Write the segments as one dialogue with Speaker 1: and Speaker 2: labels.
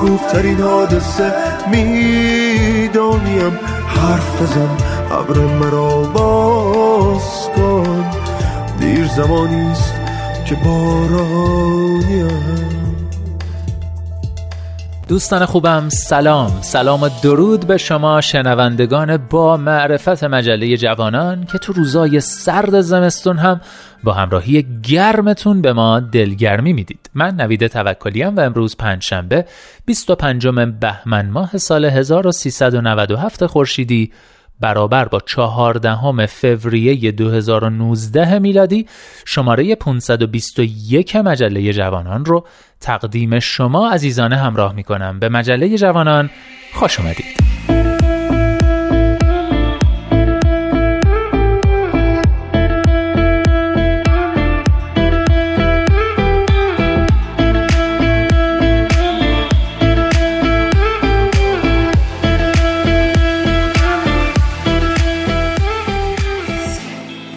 Speaker 1: خوبترین حادثه می‌دانیم. حرف بزن ابر مرا باز کن. دیر زمانیست که بارانیم
Speaker 2: دوستان خوبم سلام. سلام و درود به شما شنوندگان با معرفت مجله جوانان که تو روزای سرد زمستون هم با همراهی گرمتون به ما دلگرمی می‌دید. من نوید توکلیم و امروز پنجشنبه 25 بهمن ماه سال 1397 خورشیدی برابر با چهاردهم فوریه 2019 میلادی شماره 521 مجله جوانان رو تقدیم شما عزیزانه همراه می کنم به مجله جوانان خوش اومدید.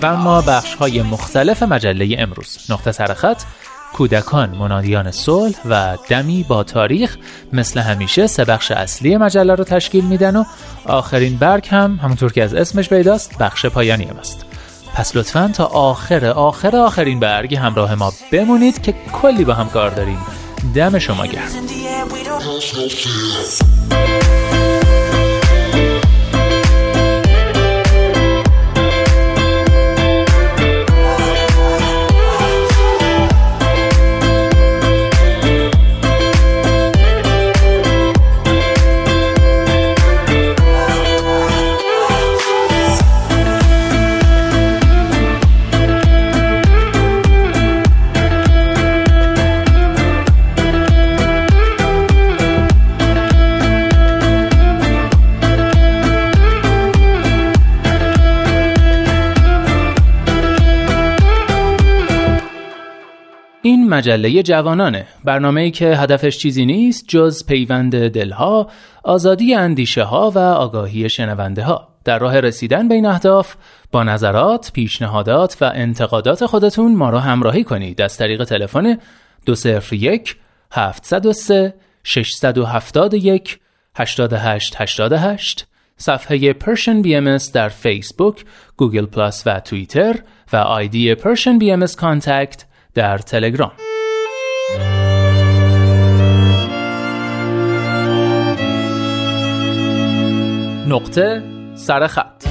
Speaker 2: و اما بخش های مختلف مجله امروز. نقطه سرخط کودکان منادیان صلح و دمی با تاریخ مثل همیشه سه بخش اصلی مجله رو تشکیل میدن و آخرین برگ هم همونطور که از اسمش پیداست بخش پایانی است. پس لطفا تا آخر آخر آخرین برگ همراه ما بمونید که کلی با هم کار داریم. دم شما گرم. مجله جوانانه. برنامه‌ای که هدفش چیزی نیست جز پیوند دلها، آزادی اندیشه ها و آگاهی شنونده ها. در راه رسیدن به این اهداف با نظرات، پیشنهادات و انتقادات خودتون ما را همراهی کنید. از طریق تلفن 201 703 671 8888 صفحه بی ام در فیسبوک، گوگل پلاس و توییتر و آیدی بی ام کانتکت در تلگرام. نقطه سرخط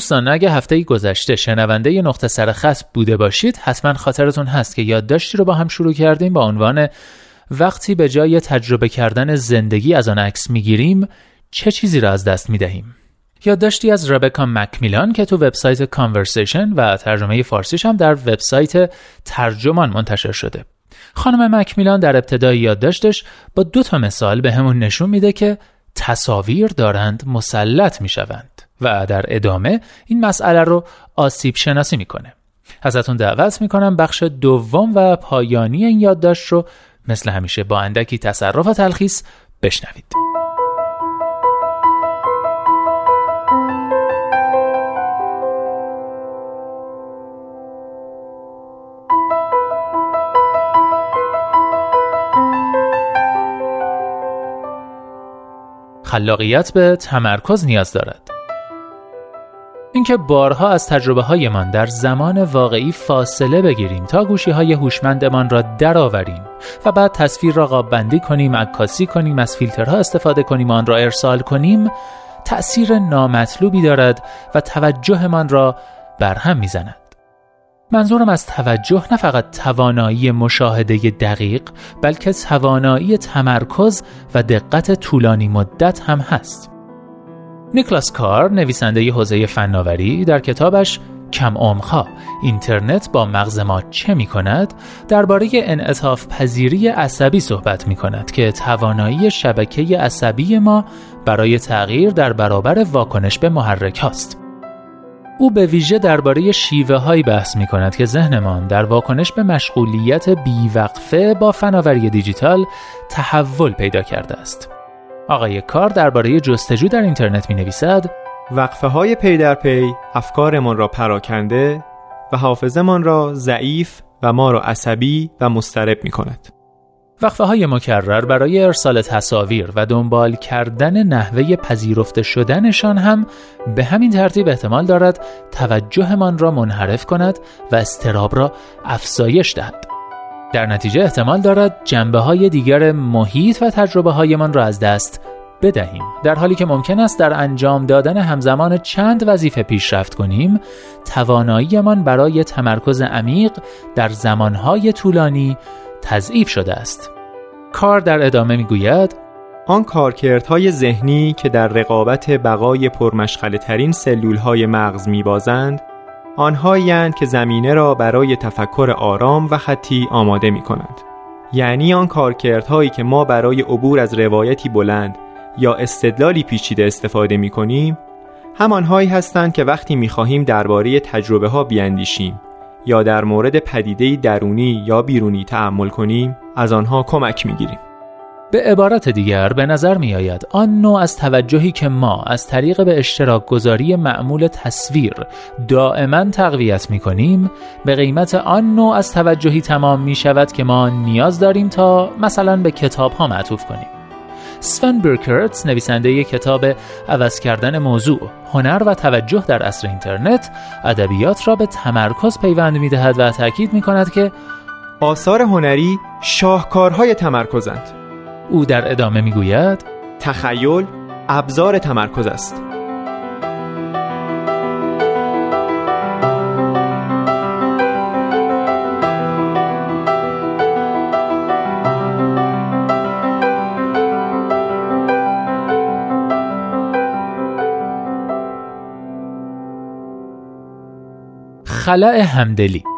Speaker 2: دوستان اگه هفته گذشته شنونده ی نقطه سر خط بوده باشید حتما خاطرتون هست که یادداشتی رو با هم شروع کردیم با عنوان وقتی به جای تجربه کردن زندگی از آن عکس می‌گیریم چه چیزی را از دست می‌دهیم؟ یادداشتی از ربکا مکمیلان که تو وبسایت کانورسیشن و ترجمه فارسیش هم در وبسایت ترجمان منتشر شده. خانم مکمیلان در ابتدای یادداشتش با دو تا مثال به همون نشون میده که تصاویر دارند مسلط می‌شوند. و در ادامه این مسئله رو آسیب شناسی می‌کنه ازتون دعوت می‌کنم بخش دوم و پایانی این یادداشت رو مثل همیشه با اندکی تصرف و تلخیص بشنوید. خلاقیت به تمرکز نیاز دارد. اینکه بارها از تجربه هایمان در زمان واقعی فاصله بگیریم تا گوشی های هوشمندمان را درآوریم و بعد تصویر را قاب بندی کنیم، عکاسی کنیم، از فیلترها استفاده کنیم، آن را ارسال کنیم، تأثیر نامطلوبی دارد و توجهمان را برهم می‌زند. منظورم از توجه نه فقط توانایی مشاهده دقیق بلکه توانایی تمرکز و دقت طولانی مدت هم هست. نیکلاس کار نویسنده حوزه فناوری در کتابش کم عمقها اینترنت با مغز ما چه می کند درباره انعطاف پذیری عصبی صحبت می کند که توانایی شبکه عصبی ما برای تغییر در برابر واکنش به محرک هاست. او به ویژه درباره شیوه هایی بحث می کند که ذهنمان در واکنش به مشغولیت بیوقفه با فناوری دیجیتال تحول پیدا کرده است. آقای کار درباره جستجو در اینترنت می نویسد
Speaker 3: وقفه های پی در پی افکارمان را پراکنده و حافظمان را ضعیف و ما را عصبی و مسترب می کند.
Speaker 2: وقفه های مکرر برای ارسال تصاویر و دنبال کردن نحوه پذیرفته شدنشان هم به همین ترتیب احتمال دارد توجهمان را منحرف کند و استراب را افزایش دهد. در نتیجه احتمال دارد جنبه های دیگر محیط و تجربه هایمان را از دست بدهیم. در حالی که ممکن است در انجام دادن همزمان چند وظیفه پیشرفت کنیم تواناییمان برای تمرکز عمیق در زمانهای طولانی تضعیف شده است. کار در ادامه می‌گوید
Speaker 3: آن کارکردهای ذهنی که در رقابت بقای پرمشغله ترین سلول های مغز میبازند آنهایی که زمینه را برای تفکر آرام و خطی آماده می کنند. یعنی آن کارکردهایی که ما برای عبور از روایتی بلند یا استدلالی پیچیده استفاده می کنیم همانهایی هستند که وقتی می خواهیم درباره تجربه ها بیاندیشیم یا در مورد پدیده درونی یا بیرونی تعمل کنیم از آنها کمک می گیریم.
Speaker 2: به عبارت دیگر به نظر می آید آن نوع از توجهی که ما از طریق به اشتراک گذاری معمول تصویر دائما تقویت می کنیم به قیمت آن نوع از توجهی تمام می شود که ما نیاز داریم تا مثلا به کتاب ها معطوف کنیم. سفن برکرت نویسنده کتاب عوض کردن موضوع هنر و توجه در عصر اینترنت ادبیات را به تمرکز پیوند می دهد و تاکید می کند که
Speaker 3: آثار هنری شاهکارهای تمرکزند.
Speaker 2: او در ادامه می‌گوید
Speaker 3: تخیل ابزار تمرکز است.
Speaker 2: خلع همدلی.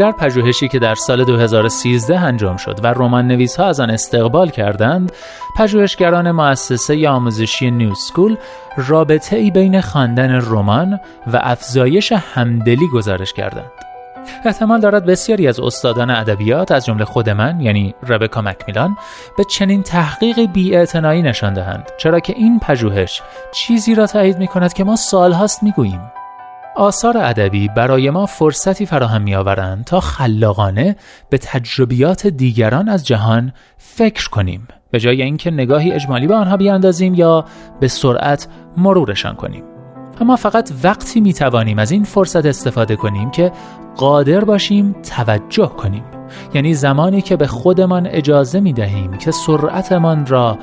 Speaker 2: در پژوهشی که در سال 2013 انجام شد و رمان نویس ها از آن استقبال کردند پژوهشگران مؤسسه آموزشی نیو سکول رابطه ای بین خواندن رمان و افزایش همدلی گزارش کردند. احتمال دارد بسیاری از استادان ادبیات از جمله خود من یعنی ربکا مکمیلان به چنین تحقیق بی‌اعتنایی نشان دهند. چرا که این پژوهش چیزی را تایید می کند که ما سالهاست می‌گوییم. آثار ادبی برای ما فرصتی فراهم می آورند تا خلاقانه به تجربیات دیگران از جهان فکر کنیم. به جای اینکه نگاهی اجمالی به آنها بیاندازیم یا به سرعت مرورشان کنیم. اما فقط وقتی می توانیم از این فرصت استفاده کنیم که قادر باشیم توجه کنیم. یعنی زمانی که به خودمان اجازه می دهیم که سرعتمان را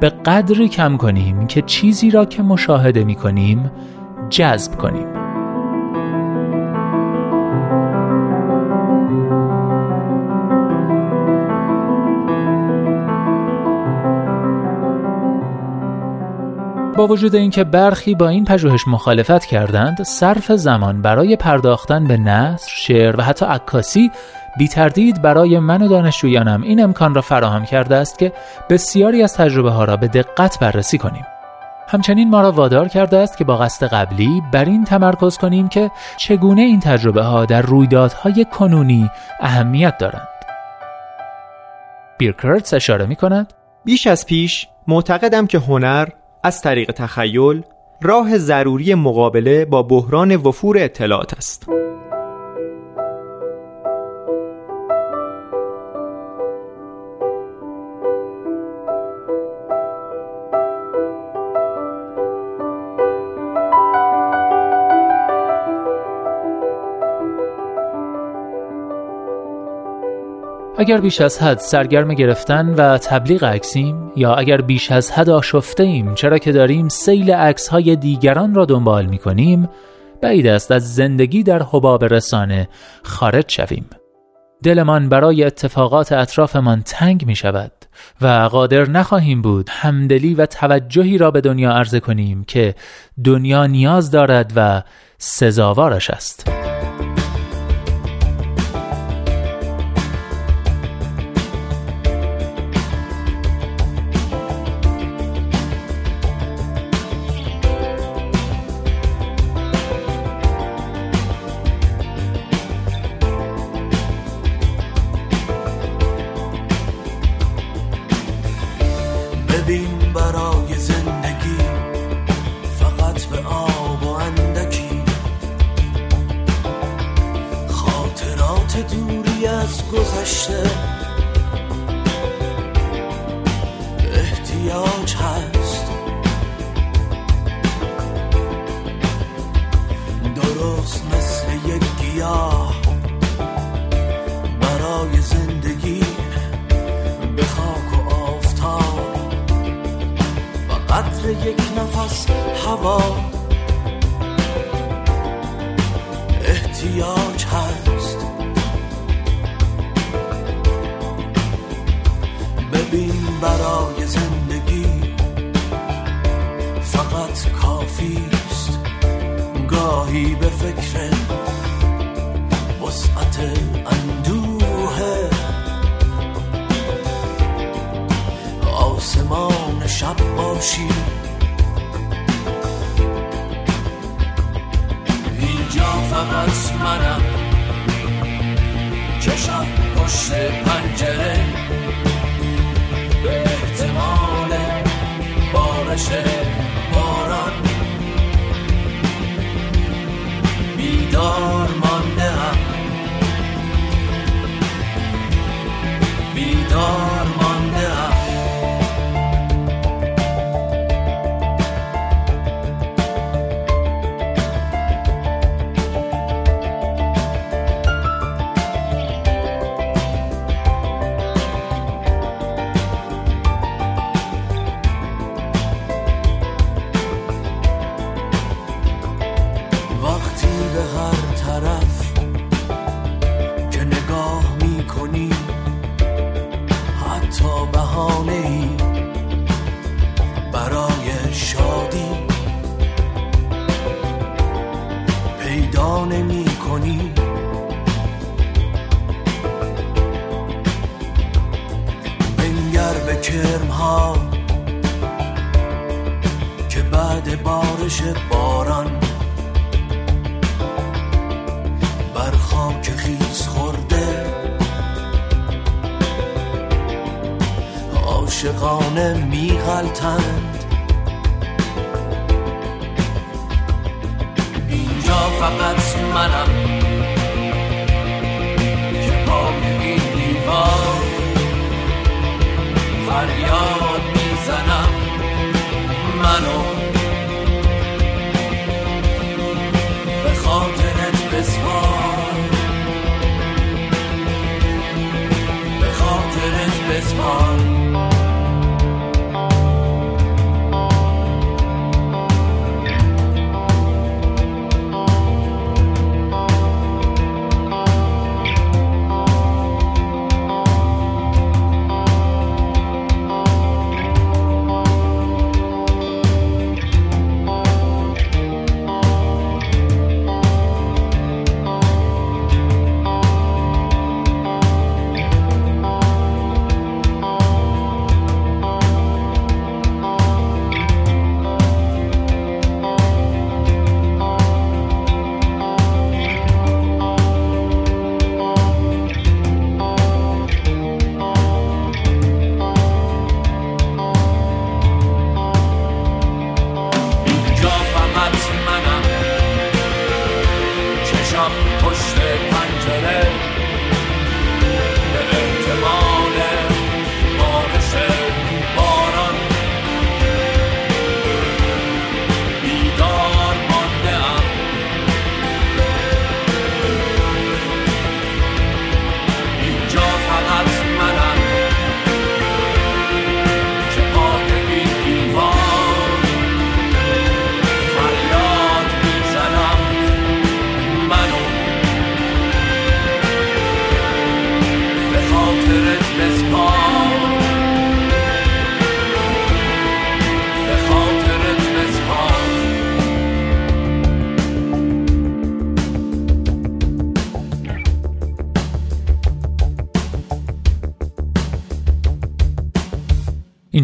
Speaker 2: به قدری کم کنیم که چیزی را که مشاهده می کنیم جذب کنیم. با وجود اینکه برخی با این پژوهش مخالفت کردند صرف زمان برای پرداختن به نثر شعر و حتی عکاسی بی تردید برای من و دانشجویانم این امکان را فراهم کرده است که بسیاری از تجربه ها را به دقت بررسی کنیم
Speaker 4: همچنین ما را وادار کرده است که با قصد قبلی بر این تمرکز کنیم که چگونه این تجربه ها در رویدادهای کنونی اهمیت دارند. بیرکرتس اشاره می کند
Speaker 3: بیش از پیش معتقدم که هنر از طریق تخیل راه ضروری مقابله با بحران وفور اطلاعات است.
Speaker 4: اگر بیش از حد سرگرم گرفتن و تبلیغ عکسیم یا اگر بیش از حد آشفته ایم چرا که داریم سیل عکس های دیگران را دنبال می کنیم بعید است از زندگی در حباب رسانه خارج شویم دلمان برای اتفاقات اطرافمان تنگ می شود و قادر نخواهیم بود همدلی و توجهی را به دنیا عرضه کنیم که دنیا نیاز دارد و سزاوارش است. کافی است گاهی به فکر وسعت اندوه. آسمان شب باشی.
Speaker 2: اینجا
Speaker 4: فقط منم. چشم پشت پنجره. به احتمال بارشه. بیدار مانده هم بیدار به کرم ها که بعد بارش باران بر خاک خیز خورده. عاشقانه میغلتند اینجا فقط منم. Adios.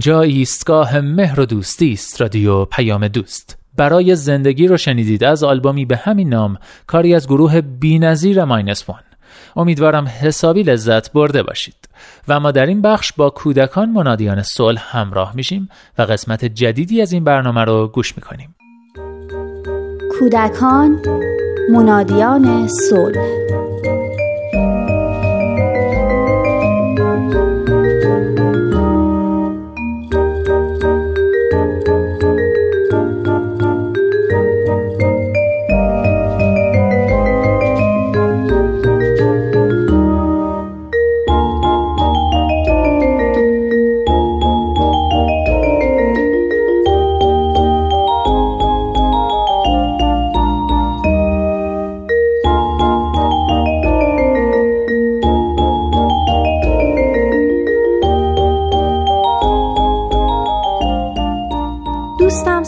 Speaker 2: اینجا ایستگاه مهر و دوستی است رادیو پیام دوست. برای زندگی رو شنیدید از آلبومی به همین نام کاری از گروه بینظیر ماینس وان. امیدوارم حسابی لذت برده باشید. و ما در این بخش با کودکان منادیان صلح همراه میشیم و قسمت جدیدی از این برنامه رو گوش می‌کنیم.
Speaker 5: کودکان منادیان صلح.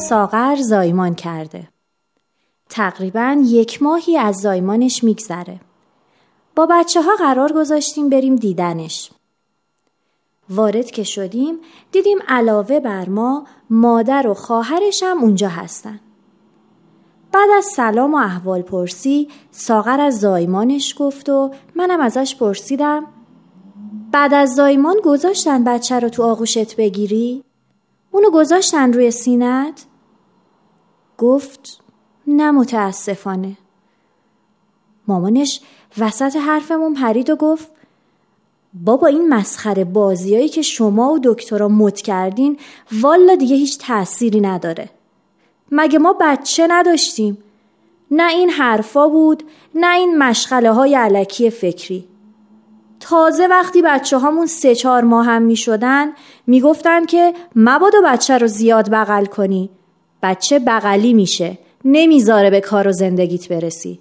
Speaker 5: ساغر زایمان کرده. تقریبا یک ماهی از زایمانش میگذره. با بچه ها قرار گذاشتیم بریم دیدنش. وارد که شدیم دیدیم علاوه بر ما مادر و خواهرش هم اونجا هستن. بعد از سلام و احوال پرسی ساغر از زایمانش گفت و منم ازش پرسیدم بعد از زایمان گذاشتن بچه رو تو آغوشت بگیری؟ اونو گذاشتن روی سینت؟ گفت نه متاسفانه. مامانش وسط حرفمون پرید و گفت بابا این مسخره بازیایی که شما و دکترا مد کردین والا دیگه هیچ تأثیری نداره. مگه ما بچه نداشتیم؟ نه این حرفا بود نه این مشغله های علکی فکری. تازه وقتی بچه هامون سه چهار ماه هم می شدن می گفتن که مبادا بچه رو زیاد بغل کنی. بچه بغلی میشه. نمی‌ذاره به کار و زندگیت برسی.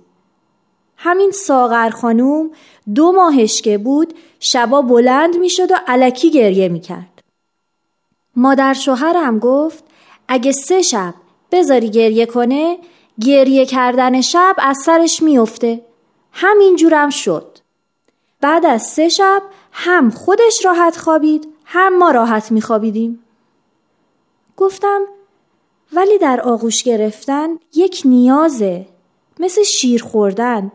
Speaker 5: همین ساغر خانوم دو ماهش که بود شبا بلند می‌شد و علکی گریه می‌کرد. مادر شوهرم گفت اگه سه شب بذاری گریه کنه گریه کردن شب از سرش میفته. همینجورم شد. بعد از سه شب هم خودش راحت خوابید هم ما راحت میخوابیدیم. گفتم ولی در آغوش گرفتن یک نیازه. مثل شیر خوردن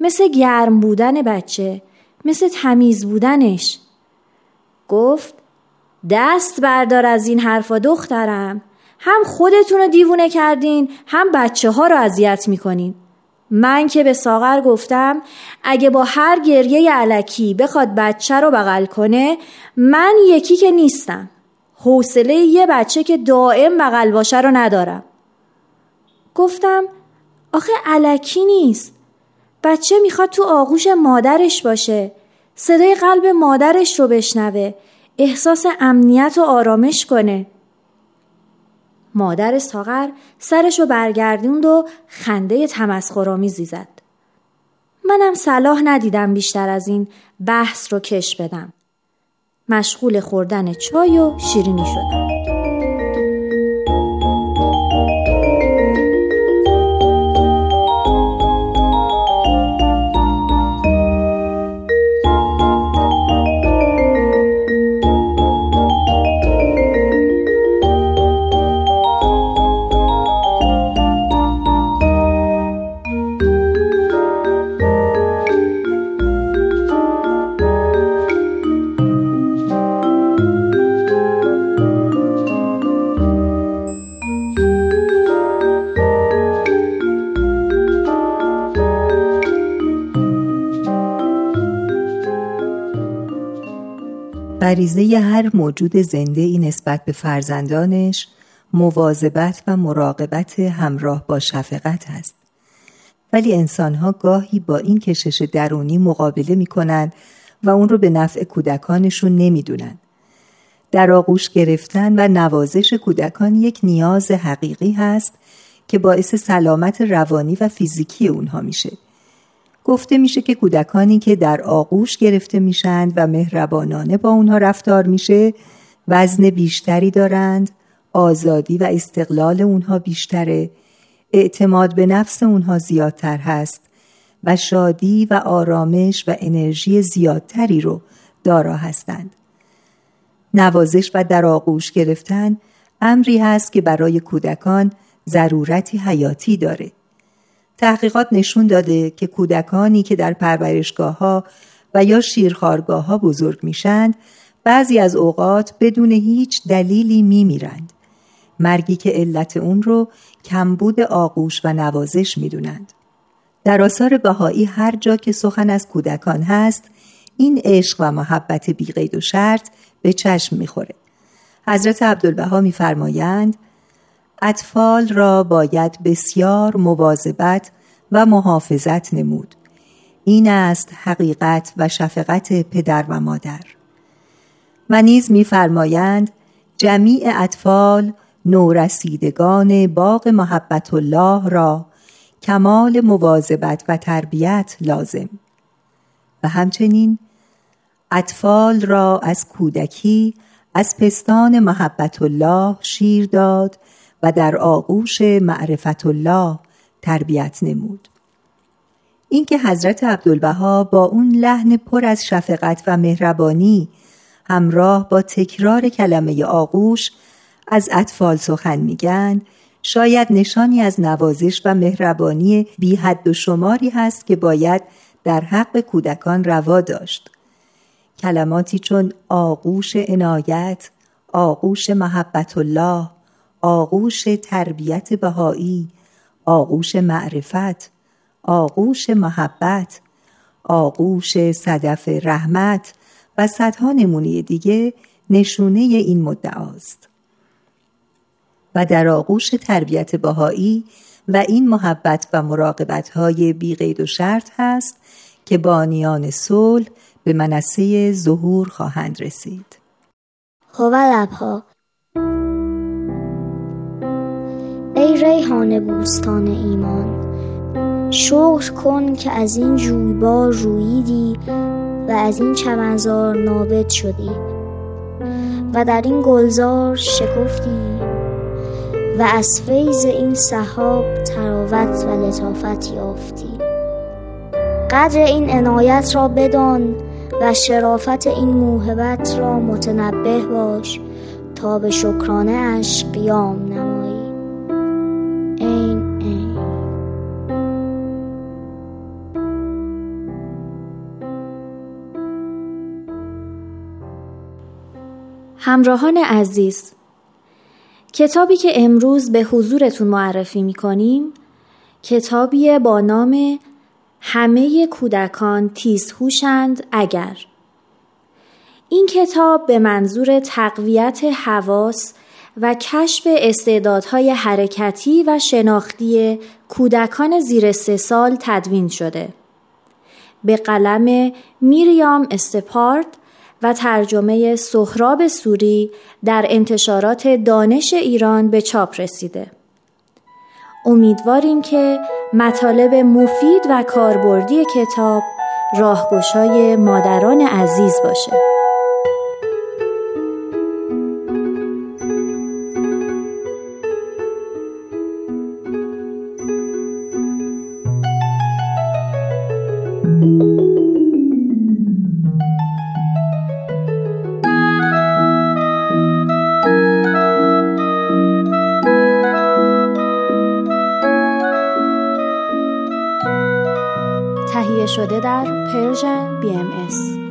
Speaker 5: مثل گرم بودن بچه مثل تمیز بودنش. گفت دست بردار از این حرفا دخترم. هم خودتون رو دیوونه کردین هم بچه ها رو اذیت می‌کنین. من که به ساغر گفتم اگه با هر گریه علکی بخواد بچه رو بغل کنه من یکی که نیستم. حوصله یه بچه که دائم بغل باشه رو ندارم. گفتم آخه علکی نیست. بچه می‌خواد تو آغوش مادرش باشه. صدای قلب مادرش رو بشنوه. احساس امنیت و آرامش کنه. مادر ساغر سرش رو برگردوند و خنده تمسخرآمیزی زد. منم صلاح ندیدم بیشتر از این بحث رو کش بدم. مشغول خوردن چای و شیرینی شدم.
Speaker 6: غریزه هر موجود زنده ای نسبت به فرزندانش مواظبت و مراقبت همراه با شفقت است ولی انسانها گاهی با این کشش درونی مقابله می کنند و اون رو به نفع کودکانشون نمی‌دونن. در آغوش گرفتن و نوازش کودکان یک نیاز حقیقی هست که باعث سلامت روانی و فیزیکی اونها میشه. گفته میشه که کودکانی که در آغوش گرفته میشند و مهربانانه با اونها رفتار میشه وزن بیشتری دارند آزادی و استقلال اونها بیشتره اعتماد به نفس اونها زیادتر هست و شادی و آرامش و انرژی زیادتری رو دارا هستند. نوازش و در آغوش گرفتن امری هست که برای کودکان ضرورتی حیاتی داره. تحقیقات نشون داده که کودکانی که در پرورشگاه ها و یا شیرخارگاه ها بزرگ میشند بعضی از اوقات بدون هیچ دلیلی میمیرند. مرگی که علت اون رو کمبود آغوش و نوازش می‌دونند. در آثار بهایی هر جا که سخن از کودکان هست این عشق و محبت بیقید و شرط به چشم می‌خوره. حضرت عبدالبها میفرمایند اطفال را باید بسیار مواظبت و محافظت نمود. این است حقیقت و شفقت پدر و مادر. و نیز میفرمایند جمیع اطفال نورسیدگان باغ محبت الله را کمال مواظبت و تربیت لازم. و همچنین اطفال را از کودکی از پستان محبت الله شیر داد و در آغوش معرفت الله تربیت نمود. اینکه حضرت عبدالبها با اون لحن پر از شفقت و مهربانی همراه با تکرار کلمه آغوش از اطفال سخن میگن شاید نشانی از نوازش و مهربانی بی حد و شماری هست که باید در حق کودکان روا داشت. کلماتی چون آغوش عنایت آغوش محبت الله آغوش تربیت بهایی آغوش معرفت آغوش محبت آغوش صدف رحمت و صدها نمونه دیگه نشونه این مدعاست. و در آغوش تربیت بهایی و این محبت و مراقبت های بیقید و شرط هست که بانیان صلح به منصه ظهور خواهند رسید.
Speaker 5: لبها. ای ریحان بوستان ایمان شکر کن که از این جویبار رویدی و از این چمنزار نابد شدی و در این گلزار شکفتی و از فیض این صحاب تراوت و لطافت یافتی. قدر این عنایت را بدان و شرافت این موهبت را متنبه باش تا به شکرانه اش قیام نمایی. همراهان عزیز کتابی که امروز به حضورتون معرفی می کنیم کتابی با نام همه کودکان تیزهوشند اگر این کتاب به منظور تقویت حواس و کشف استعدادهای حرکتی و شناختی کودکان زیر سه سال تدوین شده. به قلم میریام استپارت و ترجمه سهراب سوری در انتشارات دانش ایران به چاپ رسیده. امیدواریم که مطالب مفید و کاربردی کتاب راهگشای مادران عزیز باشه. شده در Persian BMS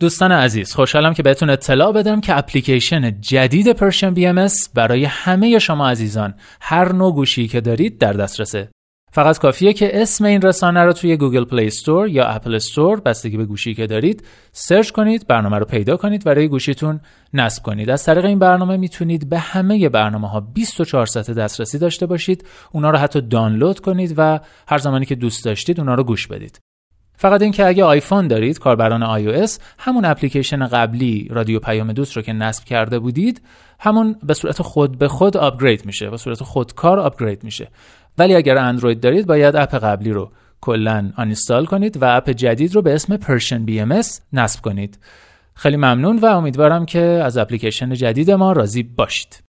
Speaker 2: دوستان عزیز خوشحالم که بهتون اطلاع بدم که اپلیکیشن جدید Persian BM برای همه شما عزیزان هر نوع گوشی که دارید در دسترسه. فقط کافیه که اسم این رسانه رو توی گوگل پلی استور یا اپل استور بستگی به گوشی که دارید search کنید برنامه رو پیدا کنید و روی گوشیتون نصب کنید. از طریق این برنامه می‌تونید به همه برنامه ها 24 ساعت دسترسی داشته باشید. اونا رو حتی دانلود کنید و هر زمانی که دوست داشتید اونا رو گوش بدید. فقط اینکه اگه آیفون دارید کاربران iOS همون اپلیکیشن قبلی رادیو پیام دوست رو که نصب کرده بودید همون به صورت خود به خود آپگرید میشه به صورت خودکار آپگرید میشه. ولی اگر اندروید دارید باید اپ قبلی رو کلا آنیستال کنید و اپ جدید رو به اسم بی ام نصب کنید. خیلی ممنون و امیدوارم که از اپلیکیشن جدید ما راضی باشید.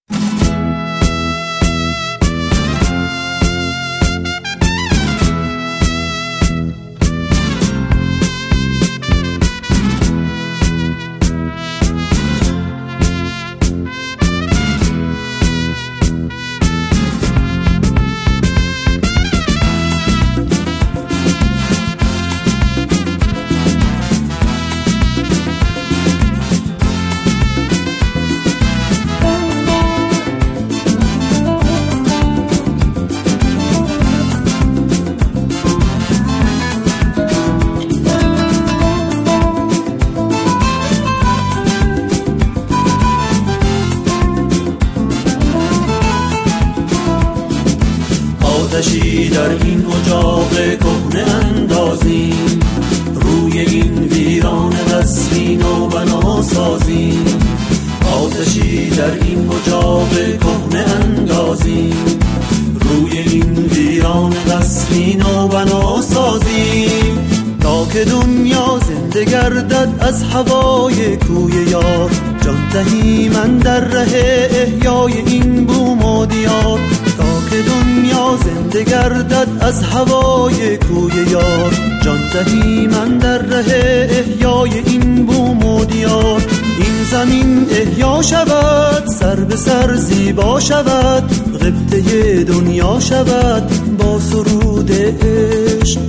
Speaker 7: شود با سرود عشق.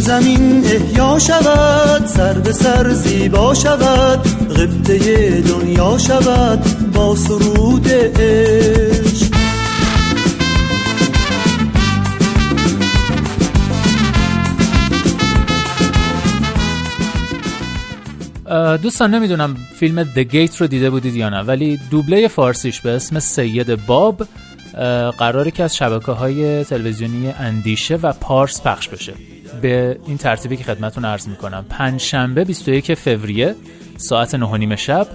Speaker 7: زمین احیا شود سر به سر زیبا شود. غبطه دنیا شود با سرود عشق.
Speaker 2: دوستان نمی‌دونم فیلم The Gate رو دیده بودید یا نه ولی دوبله فارسیش به اسم سید باب قراره که از شبکه های تلویزیونی اندیشه و پارس پخش بشه. به این ترتیبی که خدمتون عرض می‌کنم پنج شنبه 21 فوریه ساعت 9 شب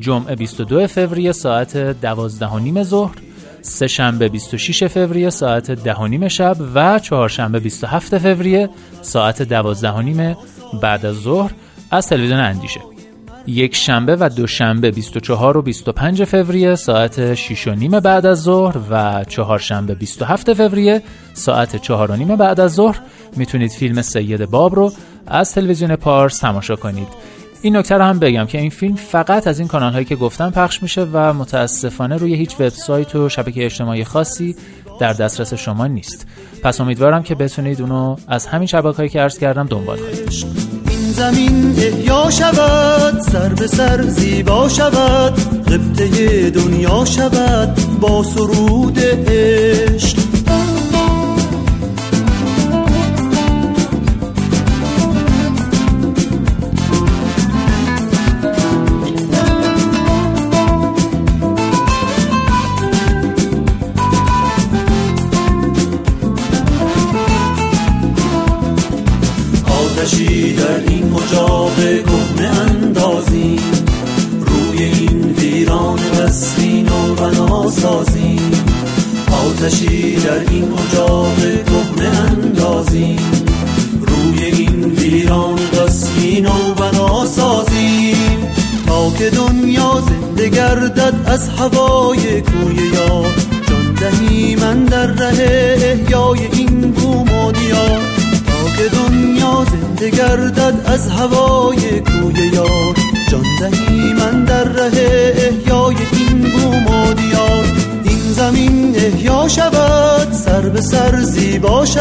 Speaker 2: جمعه 22 فوریه ساعت 12 نیم ظهر سه شنبه 26 فوریه ساعت 10 نیم شب و چهارشنبه 27 فوریه ساعت 12 نیم بعد از ظهر از تلویزیون اندیشه. یک شنبه و دوشنبه 24 و 25 فوریه ساعت 6 و نیم بعد از ظهر و چهارشنبه 27 فوریه ساعت 4 و نیم بعد از ظهر. می‌تونید فیلم سید باب رو از تلویزیون پارس تماشا کنید. این نکته رو هم بگم که این فیلم فقط از این کانال هایی که گفتم پخش میشه و متاسفانه روی هیچ وبسایت و شبکه اجتماعی خاصی در دسترس شما نیست. پس امیدوارم که بتونید اونو از همین شبکه هایی که عرض کردم دنبال کنید.
Speaker 7: زمین احیا شود سر به سر زیبا شود قبطه دنیا شود با سرود عشق.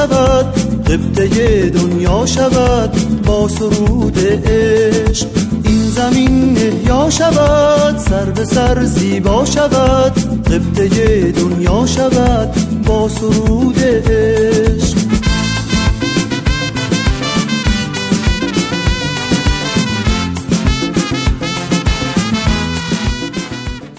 Speaker 7: شود قبطه دنیا شود با سرود عشق زمین احیا شود سر به سر زیبا شود قبطه دنیا شود با سرود عشق.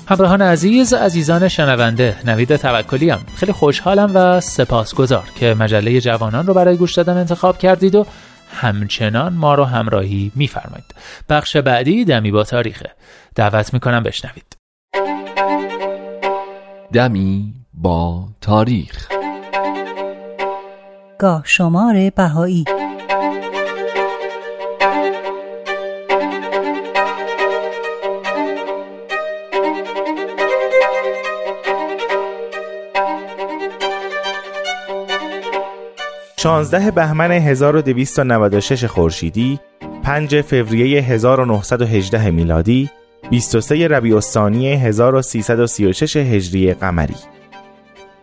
Speaker 2: همراهان عزیز عزیزان شنونده نوید توکلیم خیلی خوشحالم و سپاسگزار که مجله جوانان رو برای گوش دادن انتخاب کردید و همچنان ما رو همراهی میفرمایید. بخش بعدی دمی با تاریخه. دعوت می‌کنم بشنوید.
Speaker 8: دمی با تاریخ.
Speaker 6: گاه شمار بهایی.
Speaker 8: 16 بهمن 1296 خورشیدی 5 فوریه 1918 میلادی 23 ربیع الثانی 1336 هجری قمری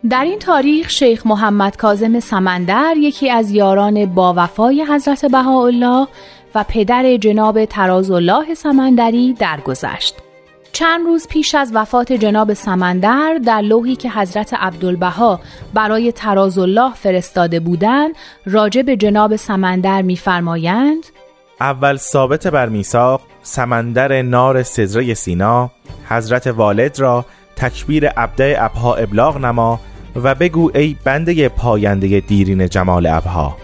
Speaker 9: در این تاریخ شیخ محمد کاظم سمندر یکی از یاران با وفای حضرت بهاءالله و پدر جناب تراز الله سمندری درگذشت. چند روز پیش از وفات جناب سمندر در لوحی که حضرت عبدالبها برای تراز الله فرستاده بودند راجع به جناب سمندر می‌فرمایند
Speaker 8: اول ثابت بر میثاق سمندر نار سزره سینا حضرت والد را تکبیر عبده ابها ابلاغ نما و بگو ای بنده پاینده دیرین جمال ابها.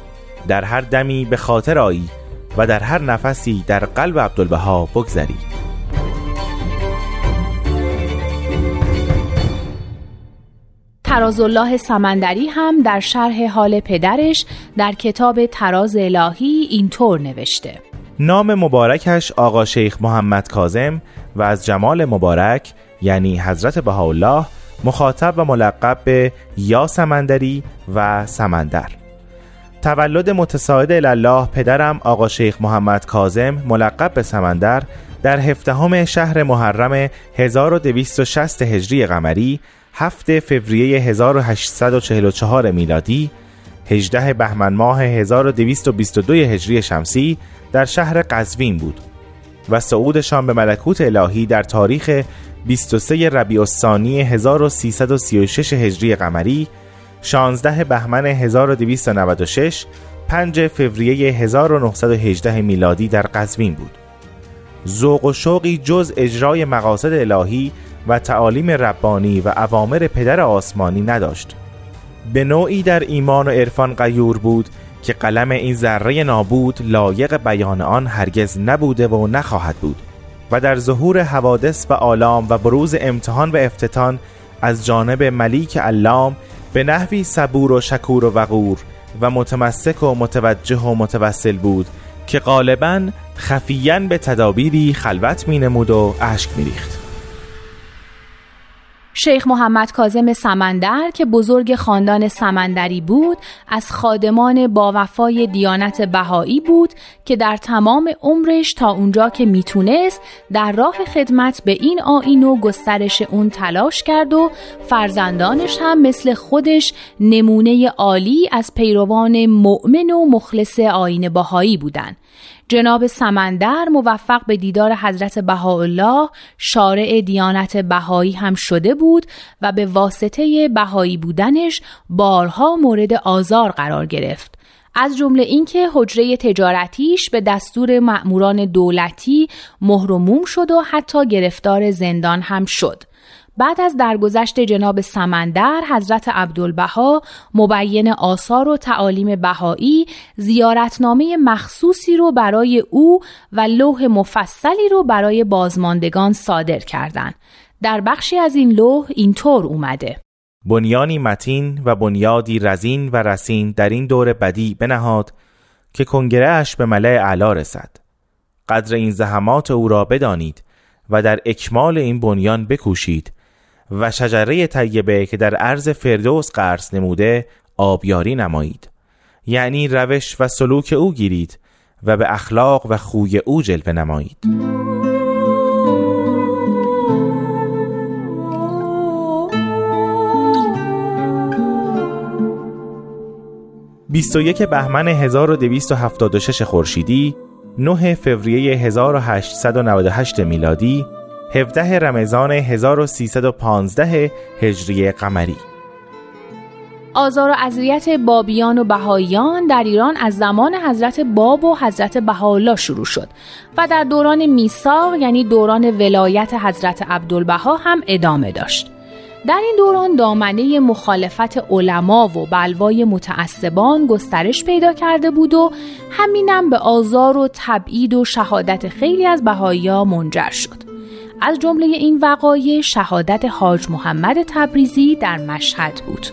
Speaker 8: در هر دمی به خاطر آیی و در هر نفسی در قلب عبدالبها بگذری.
Speaker 9: تراز الله سمندری هم در شرح حال پدرش در کتاب تراز الهی اینطور نوشته.
Speaker 8: نام مبارکش آقا شیخ محمد کازم و از جمال مبارک یعنی حضرت بهاءالله مخاطب و ملقب به یا سمندری و سمندر. تولد متساعد الله پدرم آقا شیخ محمد کازم ملقب به سمندر در هفدهم شهر محرم 1260 هجری قمری 7 فوریه 1844 میلادی 18 بهمن ماه 1222 هجری شمسی در شهر قزوین بود و صعودشان به ملکوت الهی در تاریخ 23 ربیع الثانی 1336 هجری قمری 16 بهمن 1296 5 فوریه 1918 میلادی در قزوین بود. ذوق و شوقی جز اجرای مقاصد الهی و تعالیم ربانی و اوامر پدر آسمانی نداشت به نوعی در ایمان و عرفان قیور بود که قلم این ذره نابود لایق بیان آن هرگز نبوده و نخواهد بود و در ظهور حوادث و آلام و بروز امتحان و افتتان از جانب ملیک علام به نحوی صبور و شکور و وقور و متمسک و متوجه و متوسل بود که غالبا خفیان به تدابیری خلوت می نمود و اشک می ریخت.
Speaker 9: شیخ محمد کازم سمندر که بزرگ خاندان سمندری بود از خادمان با وفای دیانت بهایی بود که در تمام عمرش تا اونجا که می‌تونست در راه خدمت به این آین و گسترش اون تلاش کرد و فرزندانش هم مثل خودش نمونه عالی از پیروان مؤمن و مخلص آین بهایی بودند. جناب سمندر موفق به دیدار حضرت بهاءالله شارع دیانت بهایی هم شده بود و به واسطه بهایی بودنش بارها مورد آزار قرار گرفت. از جمله اینکه حجره تجارتیش به دستور مأموران دولتی مهرموم شد و حتی گرفتار زندان هم شد. بعد از درگذشت جناب سمندر حضرت عبدالبها مبین آثار و تعالیم بهایی زیارتنامه مخصوصی رو برای او و لوح مفصلی رو برای بازماندگان صادر کردند. در بخشی از این لوح اینطور اومده
Speaker 8: بنیانی متین و بنیادی رزین و رسین در این دور بدی بنهاد که کنگرهش به ملع علا رسد قدر این زحمات او را بدانید و در اکمال این بنیان بکوشید و شجره طیبه که در عرض فردوس قرض نموده آبیاری نمایید. یعنی روش و سلوک او گیرید و به اخلاق و خوی او جلوه نمایید. بیست و یک بهمن 1276 خورشیدی 9 فوریه 1898 میلادی 17 رمضان 1315 هجری قمری
Speaker 9: آزار و اذیت بابیان و بهاییان در ایران از زمان حضرت باب و حضرت بهاءالله شروع شد و در دوران میثاق یعنی دوران ولایت حضرت عبدالبها هم ادامه داشت. در این دوران دامنه مخالفت علما و بلوای متعصبان گسترش پیدا کرده بود و همینم به آزار و تبعید و شهادت خیلی از بهایی منجر شد. از جمله این وقایع شهادت حاج محمد تبریزی در مشهد بود.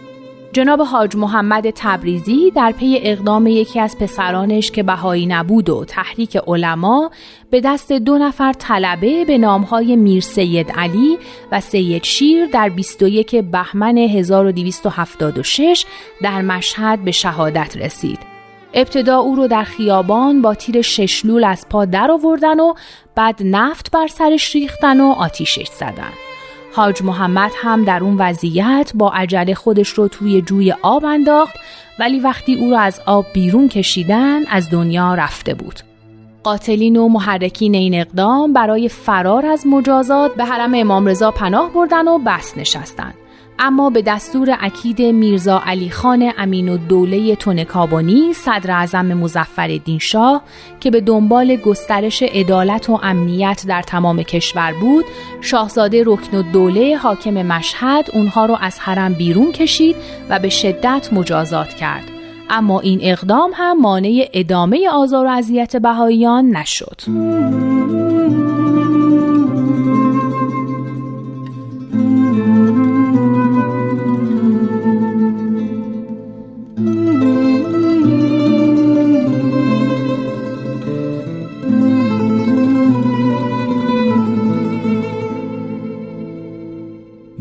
Speaker 9: جناب حاج محمد تبریزی در پی اقدام یکی از پسرانش که بهایی نبود و تحریک علما به دست دو نفر طلبه به نامهای میر سید علی و سید شیر در 21 بهمن 1276 در مشهد به شهادت رسید. ابتدا او رو در خیابان با تیر ششلول از پا در آوردن و بعد نفت بر سرش ریختن و آتیشش زدن. حاج محمد هم در اون وضعیت با عجله خودش رو توی جوی آب انداخت ولی وقتی او را از آب بیرون کشیدن از دنیا رفته بود. قاتلین و محرکین این اقدام برای فرار از مجازات به حرم امام رضا پناه بردن و بس نشستند. اما به دستور اکید میرزا علی خان امین و دوله تونکابانی صدر اعظم مزفر شاه که به دنبال گسترش عدالت و امنیت در تمام کشور بود شاهزاده رکن و دوله حاکم مشهد اونها رو از حرم بیرون کشید و به شدت مجازات کرد. اما این اقدام هم مانع ادامه آزار و اذیت بهاییان نشد.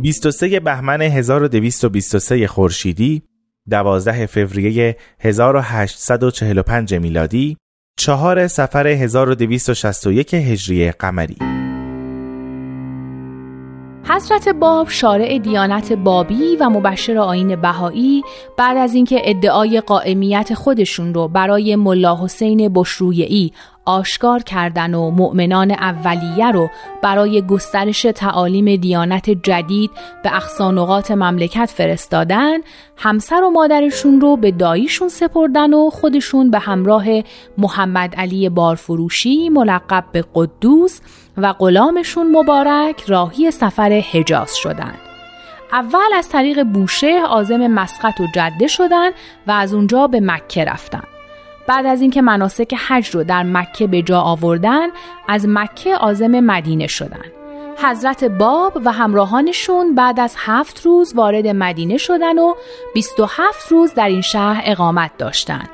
Speaker 8: 23 بهمن 1223 خورشیدی 12 فوریه 1845 میلادی 4 سفر 1261 هجری قمری.
Speaker 9: حضرت باب شارع دیانت بابی و مبشر آین بهایی بعد از اینکه ادعای قائمیت خودشون رو برای ملا حسین بشرویعی آشکار کردن و مؤمنان اولیه رو برای گسترش تعالیم دیانت جدید به اقصانقات مملکت فرستادن همسر و مادرشون رو به داییشون سپردن و خودشون به همراه محمد علی بارفروشی ملقب به قدوس و غلامشون مبارک راهی سفر حجاز شدند. اول از طریق بوشه آزم مسقط و جده شدند و از اونجا به مکه رفتند. بعد از اینکه مناسک حج رو در مکه به جا آوردن از مکه آزم مدینه شدند. حضرت باب و همراهانشون بعد از هفت روز وارد مدینه شدن و 27 روز در این شهر اقامت داشتند.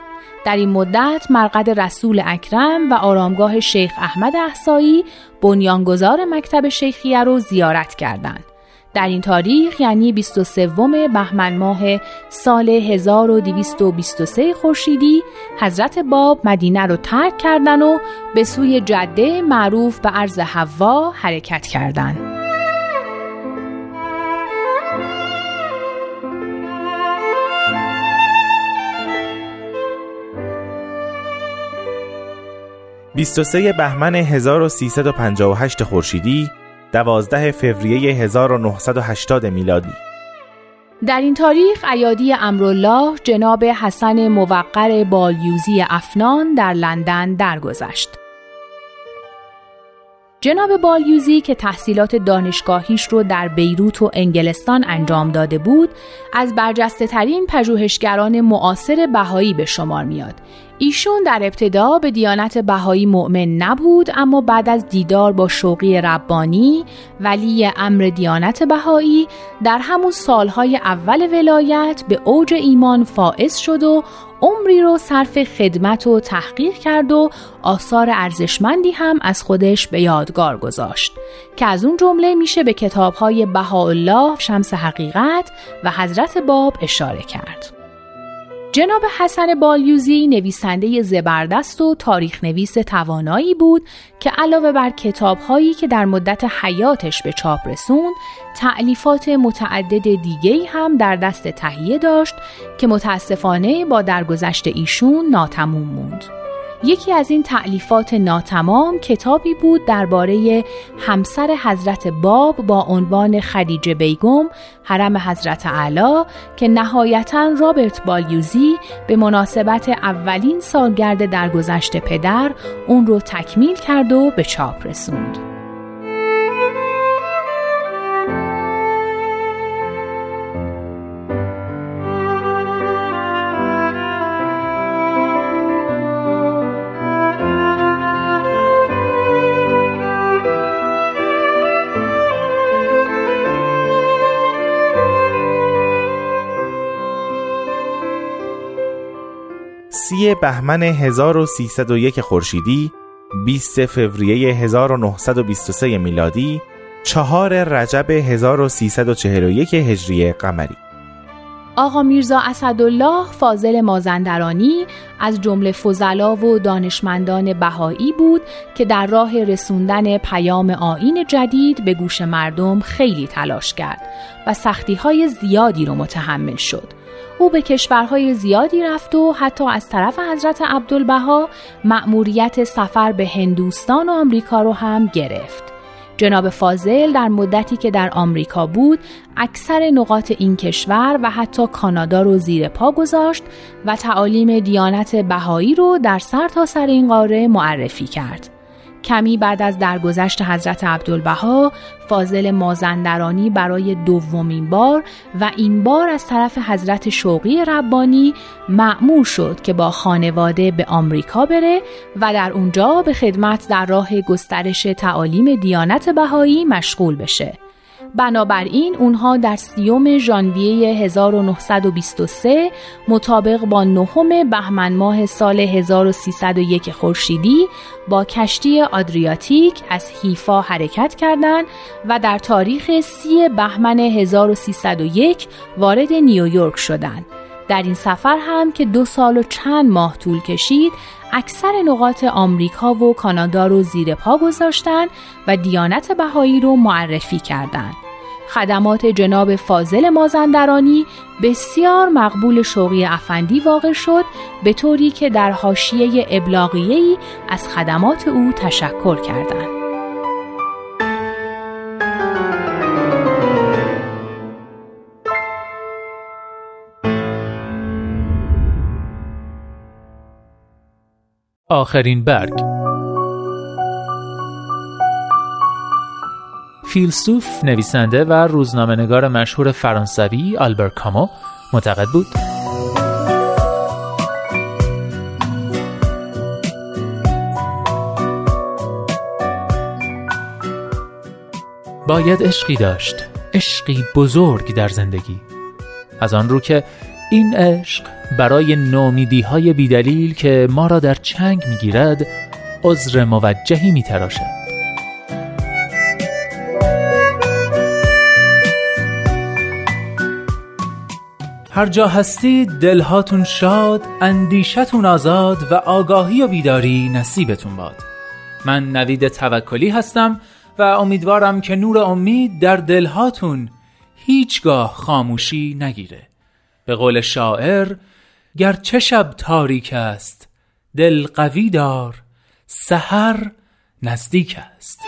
Speaker 9: در این مدت مرقد رسول اکرم و آرامگاه شیخ احمد احسایی بنیانگذار مکتب شیخیه رو زیارت کردند. در این تاریخ یعنی 23 بهمن ماه سال 1223 خورشیدی حضرت باب مدینه رو ترک کردند و به سوی جده معروف به عرض حوا حرکت کردند.
Speaker 8: 23 بهمن 1358 خورشیدی 12 فوریه 1980 میلادی
Speaker 9: در این تاریخ ایادی امرالله جناب حسن موقر بالیوزی افنان در لندن درگذشت. جناب بالیوزی که تحصیلات دانشگاهیش رو در بیروت و انگلستان انجام داده بود از برجسته ترین پژوهشگران معاصر بهایی به شمار میاد. ایشون در ابتدا به دیانت بهایی مؤمن نبود اما بعد از دیدار با شوقی ربانی ولی امر دیانت بهایی در همون سالهای اول ولایت به اوج ایمان فائز شد و عمری رو صرف خدمت و تحقیق کرد و آثار ارزشمندی هم از خودش به یادگار گذاشت که از اون جمله میشه به کتابهای بهاءالله شمس حقیقت و حضرت باب اشاره کرد. جناب حسن بالیوزی نویسنده زبردست و تاریخ نویس توانایی بود که علاوه بر کتابهایی که در مدت حیاتش به چاپ رسوند تعلیفات متعدد دیگه هم در دست تهیه داشت که متاسفانه با درگذشت ایشون ناتموم موند. یکی از این تعلیفات ناتمام کتابی بود درباره همسر حضرت باب با عنوان خدیجه بیگم حرم حضرت علا که نهایتا رابرت بالیوزی به مناسبت اولین سالگرد درگذشت پدر اون رو تکمیل کرد و به چاپ رسوند.
Speaker 8: بهمن 1301 خورشیدی 20 فوریه 1923 میلادی چهار رجب 1341 هجری قمری
Speaker 9: آقا میرزا اسدالله فاضل مازندرانی از جمله فضلا و دانشمندان بهایی بود که در راه رسوندن پیام آین جدید به گوش مردم خیلی تلاش کرد و سختی های زیادی رو متحمل شد. او به کشورهای زیادی رفت و حتی از طرف حضرت عبدالبها مأموریت سفر به هندوستان و آمریکا رو هم گرفت. جناب فاضل در مدتی که در آمریکا بود اکثر نقاط این کشور و حتی کانادا رو زیر پا گذاشت و تعالیم دیانت بهایی رو در سر تا سر این قاره معرفی کرد. کمی بعد از درگذشت حضرت عبدالبها فاضل مازندرانی برای دومین بار و این بار از طرف حضرت شوقی ربانی معمور شد که با خانواده به آمریکا بره و در اونجا به خدمت در راه گسترش تعالیم دیانت بهایی مشغول بشه. بنابراین اونها در سیوم ژانویه 1923 مطابق با نهم بهمن ماه سال 1301 خورشیدی با کشتی آدریاتیک از حیفا حرکت کردند و در تاریخ سی بهمن 1301 وارد نیویورک شدند. در این سفر هم که دو سال و چند ماه طول کشید اکثر نقاط آمریکا و کانادا رو زیر پا گذاشتن و دیانت بهایی رو معرفی کردند. خدمات جناب فاضل مازندرانی بسیار مقبول شوقی افندی واقع شد به طوری که در حاشیه ابلاغیه‌ای از خدمات او تشکر کردند.
Speaker 2: آخرین برگ. فیلسوف، نویسنده و روزنامهنگار مشهور فرانسوی آلبر کامو معتقد بود. باید عشقی داشت عشقی بزرگ در زندگی. از آن رو که این عشق برای نومیدی های بیدلیل که ما را در چنگ می‌گیرد عذر موجهی میتراشد. هر جا هستید دلهاتون شاد اندیشتون آزاد و آگاهی و بیداری نصیبتون باد. من نوید توکلی هستم و امیدوارم که نور امید در دلهاتون هیچگاه خاموشی نگیره. به قول شاعر چه شب تاریک است دل قوی دار سحر نزدیک است.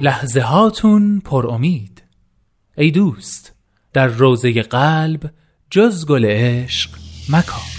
Speaker 2: لحظه هاتون پر امید. ای دوست در روزه قلب جز گل عشق مکان